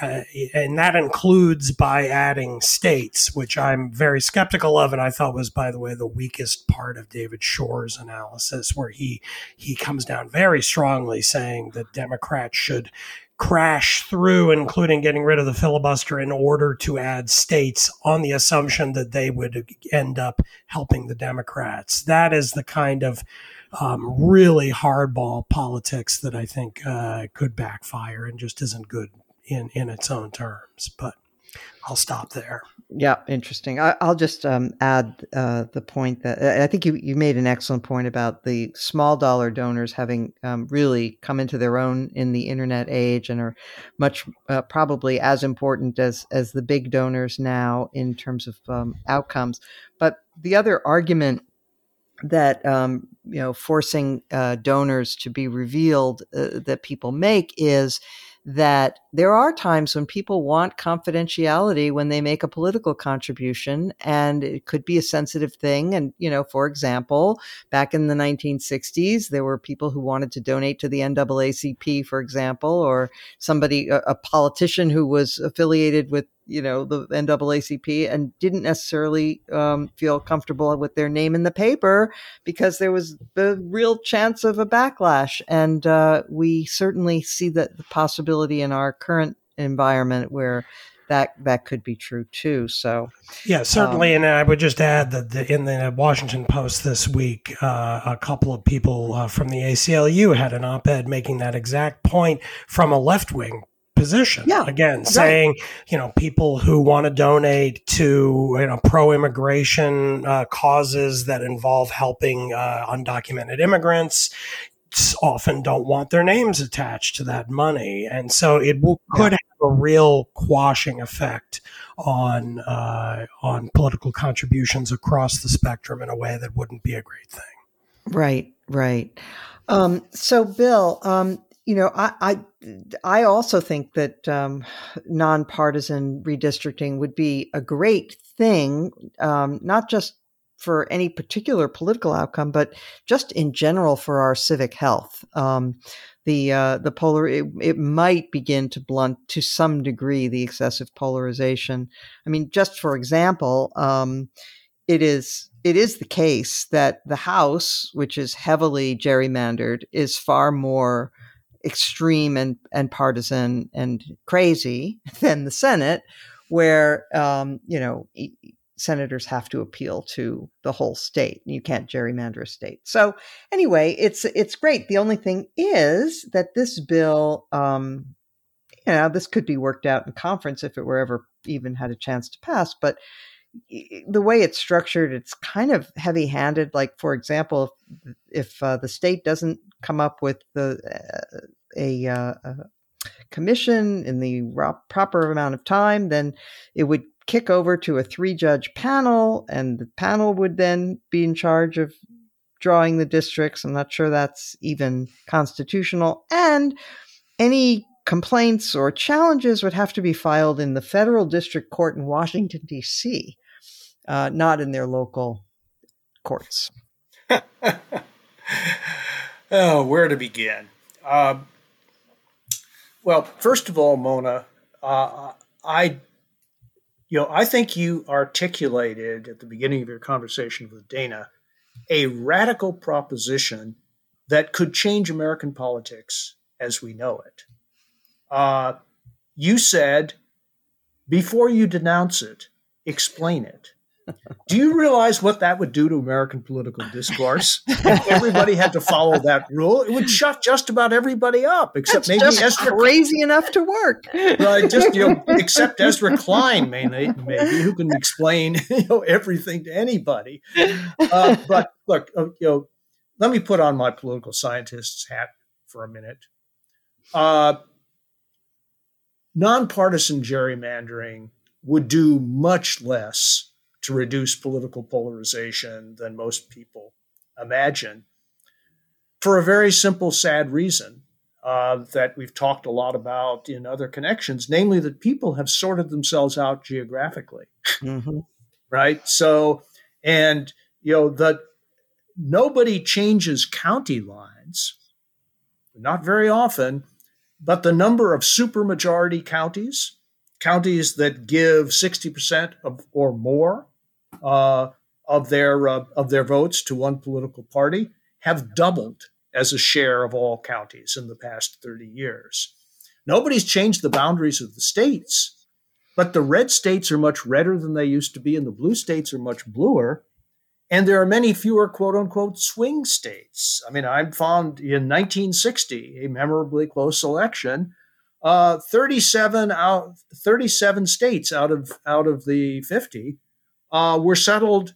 uh, and that includes by adding states, which I'm very skeptical of, and I thought was, by the way, the weakest part of David Shor's analysis, where he he comes down very strongly saying that Democrats should crash through, including getting rid of the filibuster, in order to add states on the assumption that they would end up helping the Democrats. That is the kind of um, really hardball politics that I think uh, could backfire and just isn't good in in its own terms. But I'll stop there. Yeah, interesting. I, will just um, add uh, the point that I think you, you made an excellent point about the small dollar donors having um, really come into their own in the internet age and are much uh, probably as important as as the big donors now in terms of um, outcomes. But the other argument that um, you know forcing uh, donors to be revealed uh, that people make is that there are times when people want confidentiality when they make a political contribution and it could be a sensitive thing. And you know for example back in the 1960s there were people who wanted to donate to the NAACP for example or somebody a, a politician who was affiliated with you know the NAACP and didn't necessarily um, feel comfortable with their name in the paper because there was the real chance of a backlash, and uh, we certainly see that the possibility in our current environment where that that could be true too. So yeah, certainly. Um, and I would just add that the, in the Washington Post this week, uh, a couple of people uh, from the ACLU had an op-ed making that exact point from a left wing position. Yeah, again, right. saying you know people who want to donate to you know pro immigration uh, causes that involve helping uh, undocumented immigrants often don't want their names attached to that money, and so it will, could have a real quashing effect on uh, on political contributions across the spectrum in a way that wouldn't be a great thing. Right, right. Um, so, Bill, um, you know, I, I, I also think that um, nonpartisan redistricting would be a great thing, um, not just for any particular political outcome, but just in general for our civic health. Um, the uh, the polar it, it, might begin to blunt to some degree the excessive polarization. I mean, just for example, um, it is it is the case that the House, which is heavily gerrymandered, is far more extreme and, and partisan and crazy than the Senate, where um, you know senators have to appeal to the whole state. You can't gerrymander a state. So anyway, it's it's great. The only thing is that this bill, um, you know, this could be worked out in conference if it were ever even had a chance to pass, but the way it's structured, it's kind of heavy-handed. Like, for example, if, if uh, the state doesn't come up with the uh, a, a, commission in the proper amount of time, then it would kick over to a three-judge panel, and the panel would then be in charge of drawing the districts. I'm not sure that's even constitutional, and any complaints or challenges would have to be filed in the federal district court in Washington, D.C uh, not in their local courts. oh, where to begin? Uh, well, first of all, Mona, uh, I, you know, I think you articulated at the beginning of your conversation with Dana a radical proposition that could change American politics as we know it. Uh, you said, before you denounce it, explain it. Do you realize what that would do to American political discourse? if everybody had to follow that rule, it would shut just about everybody up, except That's maybe just Ezra crazy enough to work. Right, just you know, except Ezra Klein, maybe, maybe who can explain you know everything to anybody. Uh, but look, uh, you know, let me put on my political scientist's hat for a minute. Uh, nonpartisan gerrymandering would do much less to reduce political polarization than most people imagine for a very simple, sad reason uh, that we've talked a lot about in other connections, namely that people have sorted themselves out geographically. Mm-hmm. right? So, and, you know, that nobody changes county lines, not very often, but the number of supermajority counties, counties that give 60% of, or more uh, of their uh, of their votes to one political party have doubled as a share of all counties in the past 30 years. Nobody's changed the boundaries of the states, but the red states are much redder than they used to be, and the blue states are much bluer. And there are many fewer quote unquote swing states. I mean, I'm found in 1960, a memorably close election, uh, 37 out 37 states out of out of the 50 uh, were settled,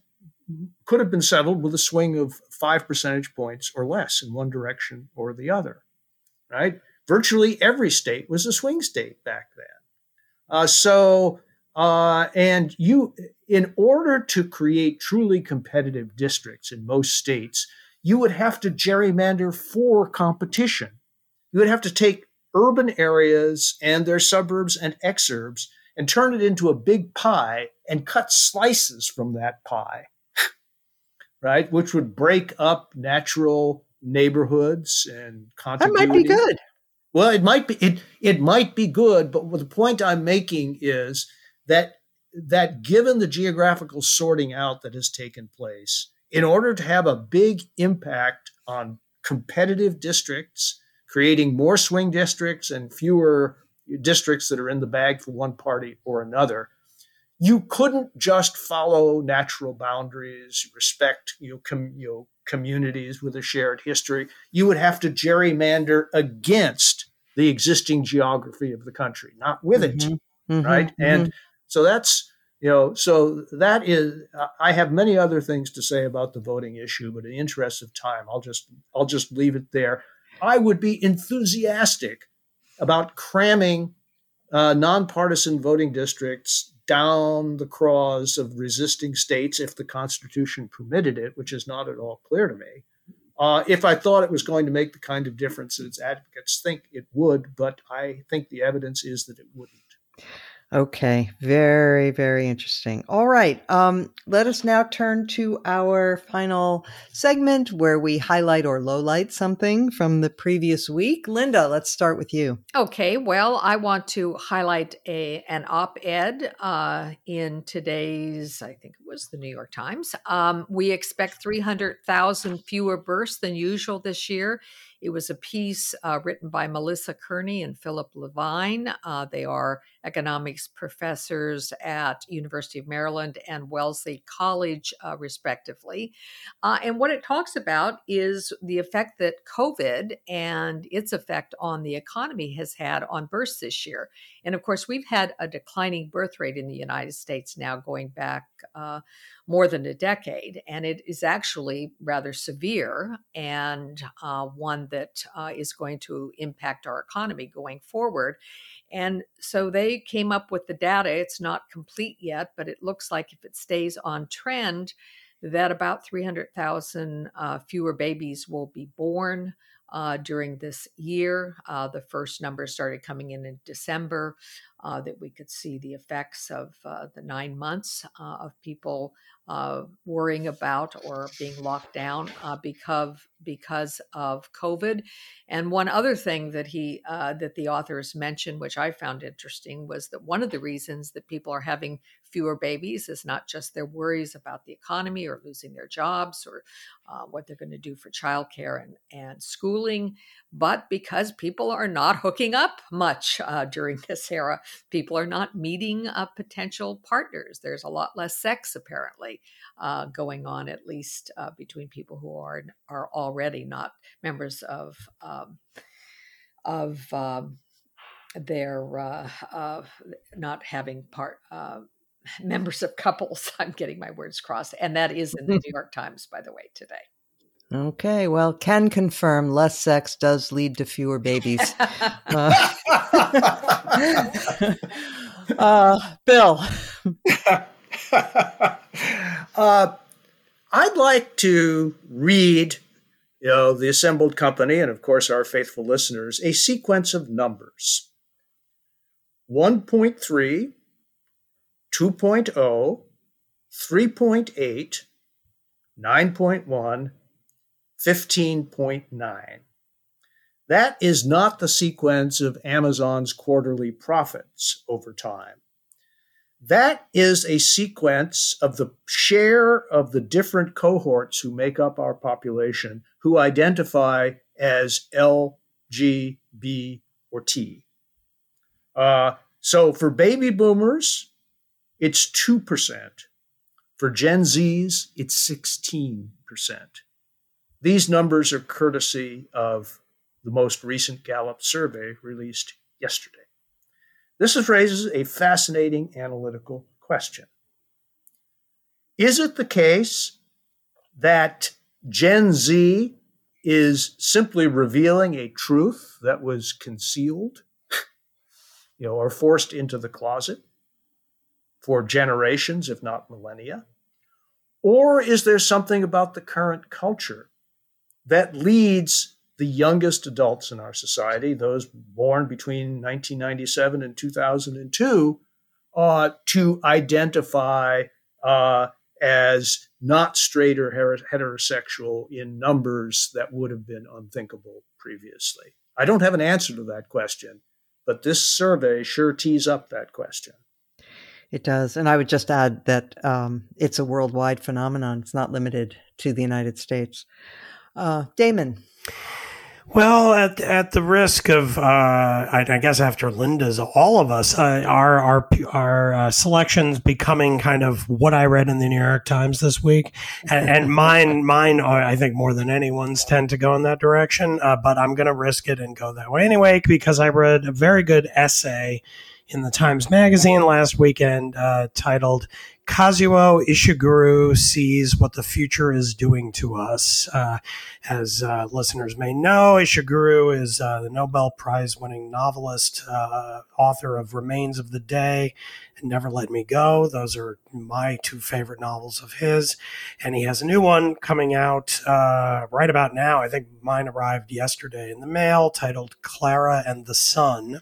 could have been settled with a swing of five percentage points or less in one direction or the other, right? Virtually every state was a swing state back then. Uh, so, uh, and you, in order to create truly competitive districts in most states, you would have to gerrymander for competition. You would have to take urban areas and their suburbs and exurbs and turn it into a big pie and cut slices from that pie, right? Which would break up natural neighborhoods and continuity. That might be good. Well, it might be it it might be good, but the point I'm making is that that given the geographical sorting out that has taken place, in order to have a big impact on competitive districts, creating more swing districts and fewer districts that are in the bag for one party or another. You couldn't just follow natural boundaries, respect you know, com, you know communities with a shared history. You would have to gerrymander against the existing geography of the country, not with it, mm-hmm. mm-hmm. right? Mm-hmm. And so that's you know, so that is. I have many other things to say about the voting issue, but in the interest of time, I'll just I'll just leave it there. I would be enthusiastic about cramming uh, nonpartisan voting districts down the craws of resisting states if the Constitution permitted it, which is not at all clear to me. Uh, if I thought it was going to make the kind of difference that its advocates think it would, but I think the evidence is that it wouldn't. Okay, very, very interesting. All right, um, let us now turn to our final segment where we highlight or lowlight something from the previous week. Linda, let's start with you. Okay, well, I want to highlight a an op-ed uh, in today's, I think it was the New York Times. Um, we expect three hundred thousand fewer births than usual this year it was a piece uh, written by Melissa Kearney and Philip Levine. Uh, they are economics professors at University of Maryland and Wellesley College, uh, respectively. Uh, and what it talks about is the effect that COVID and its effect on the economy has had on births this year. And of course, we've had a declining birth rate in the United States now going back uh, more than a decade, and it is actually rather severe and uh, one that uh, is going to impact our economy going forward. And so they came up with the data. It's not complete yet, but it looks like if it stays on trend, that about 300,000 uh, fewer babies will be born uh, during this year. Uh, the first numbers started coming in in December, uh, that we could see the effects of uh, the nine months uh, of people worrying about or being locked down because because of COVID. And one other thing that he that the authors mentioned, which I found interesting, was that one of the reasons that people are having fewer babies is not just their worries about the economy or losing their jobs or uh, what they're going to do for childcare and, and schooling, but because people are not hooking up much uh, during this era. People are not meeting uh, potential partners. There's a lot less sex, apparently, uh, going on, at least uh, between people who are, are already not members of. Um, of um, their uh, not having part uh, members of couples. I'm getting my words crossed. And that is in the New York Times, by the way, today. Okay, well, can confirm less sex does lead to fewer babies. uh, uh, Bill. uh, I'd like to read, you know, the assembled company and, of course, our faithful listeners, a sequence of numbers 1.3 2.0, 3.8, 9.1, 15.9. That is not the sequence of Amazon's quarterly profits over time. That is a sequence of the share of the different cohorts who make up our population who identify as L, G, B, or T. Uh, so for baby boomers, it's 2%. For Gen Zs, it's 16%. These numbers are courtesy of the most recent Gallup survey released yesterday. This raises a fascinating analytical question. Is it the case that Gen Z is simply revealing a truth that was concealed, you know, or forced into the closet? for generations, if not millennia? Or is there something about the current culture that leads the youngest adults in our society, those born between 1997 and 2002, uh, to identify uh, as not straight or heterosexual in numbers that would have been unthinkable previously? I don't have an answer to that question, but this survey sure tees up that question. It does. And I would just add that um, it's a worldwide phenomenon. It's not limited to the United States. Uh, Damon. Well, at at the risk of, uh, I, I, guess after Linda's, all of us, uh, our our our uh, selections becoming kind of what I read in the New York Times this week, and, and mine mine I think more than anyone's tend to go in that direction. Uh, but I'm going to risk it and go that way anyway because I read a very good essay in the Times Magazine last weekend uh, titled Kazuo Ishiguro sees what the future is doing to us. Uh, as uh, listeners may know, Ishiguro is uh, the Nobel Prize winning novelist, uh, author of Remains of the Day and Never Let Me Go. Those are my two favorite novels of his. And he has a new one coming out uh, right about now. I think mine arrived yesterday in the mail titled Klara and the Sun.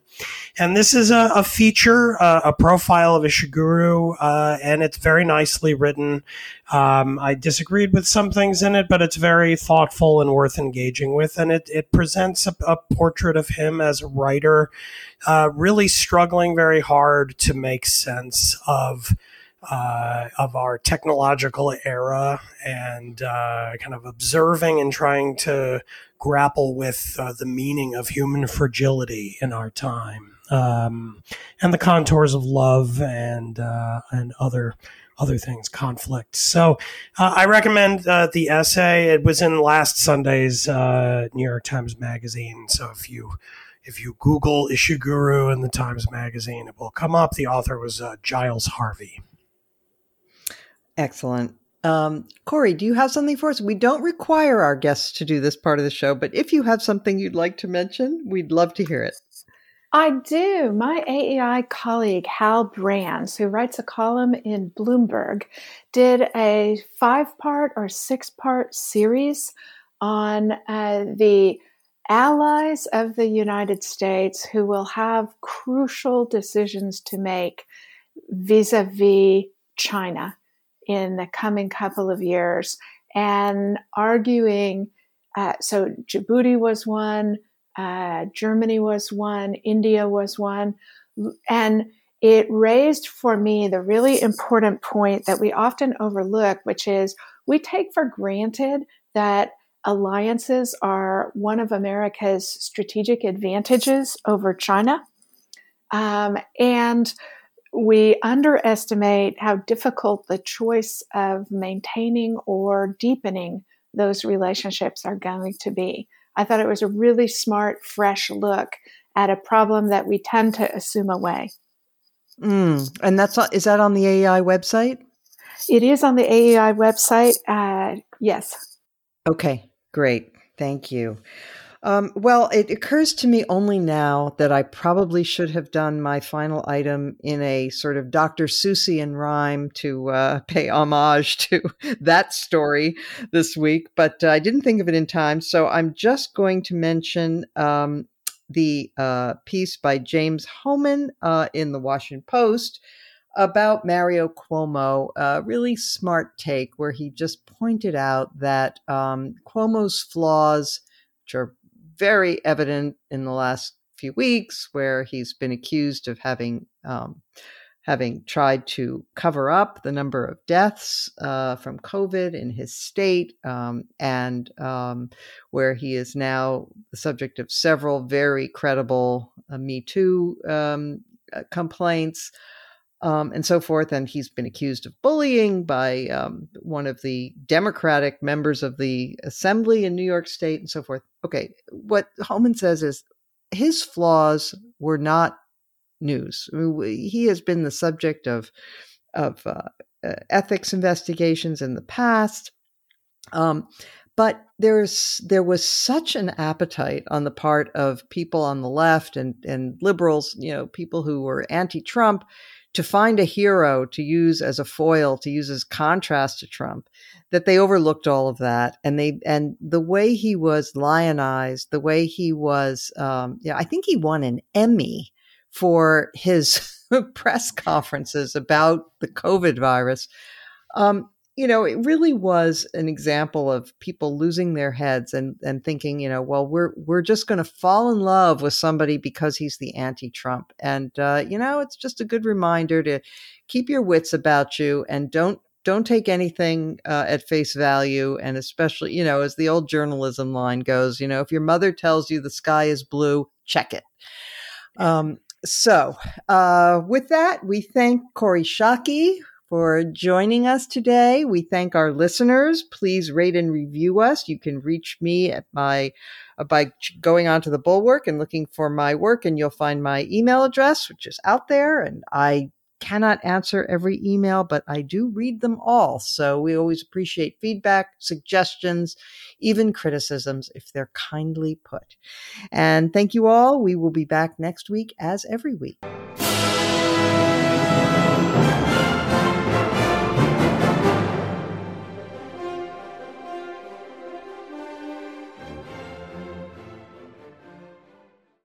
And this is a, a feature, uh, a profile of Ishiguro, and it's very nicely written. Um, I disagreed with some things in it, but it's very thoughtful and worth engaging with. And it, it presents a, a portrait of him as a writer, uh, really struggling very hard to make sense of. Uh, of our technological era and uh, kind of observing and trying to grapple with uh, the meaning of human fragility in our time um, and the contours of love and uh, and other other things, conflict. So uh, I recommend uh, the essay. It was in last Sunday's uh, New York Times Magazine. So if you if you Google Ishiguro in the Times Magazine, it will come up. The author was uh, Giles Harvey. Excellent. Um, Kori, do you have something for us? We don't require our guests to do this part of the show, but if you have something you'd like to mention, we'd love to hear it. I do. My AEI colleague, Hal Brands, who writes a column in Bloomberg, did a five part or six part series on uh, the allies of the United States who will have crucial decisions to make vis a vis China in the coming couple of years and arguing. Uh, so, Djibouti was one. Uh, Germany was one, India was one. And it raised for me the really important point that we often overlook, which is we take for granted that alliances are one of America's strategic advantages over China. Um, and we underestimate how difficult the choice of maintaining or deepening those relationships are going to be. I thought it was a really smart, fresh look at a problem that we tend to assume away. Mm, and that's on, is that on the AEI website? It is on the AEI website. Uh, yes. Okay, great. Thank you. Um, well, it occurs to me only now that I probably should have done my final item in a sort of Dr. Seussian rhyme to uh, pay homage to that story this week, but uh, I didn't think of it in time. So I'm just going to mention um, the uh, piece by James Hohmann uh, in the Washington Post about Mario Cuomo, a really smart take where he just pointed out that um, Cuomo's flaws, which are very evident in the last few weeks, where he's been accused of having um, having tried to cover up the number of deaths uh, from COVID in his state, um, and um, where he is now the subject of several very credible uh, Me Too um, uh, complaints um, and so forth. And he's been accused of bullying by um, one of the Democratic members of the assembly in New York State and so forth. Okay, what Hohmann says is his flaws were not news. I mean, he has been the subject of of uh, ethics investigations in the past. Um, but there's there was such an appetite on the part of people on the left and and liberals, you know, people who were anti-Trump to find a hero to use as a foil, to use as contrast to Trump, that they overlooked all of that. And they, and the way he was lionized, the way he was, um, yeah, I think he won an Emmy for his press conferences about the COVID virus. Um, you know, it really was an example of people losing their heads and and thinking, you know, well, we're we're just going to fall in love with somebody because he's the anti-Trump, and uh, you know, it's just a good reminder to keep your wits about you and don't don't take anything uh, at face value. And especially, you know, as the old journalism line goes, you know, if your mother tells you the sky is blue, check it. Um, so, uh, with that, we thank Kori Schake for joining us today. We thank our listeners. Please rate and review us. You can reach me at my uh, by going onto the Bulwark and looking for my work, and you'll find my email address, which is out there. And I cannot answer every email, but I do read them all. So we always appreciate feedback, suggestions, even criticisms if they're kindly put. And thank you all. We will be back next week as every week.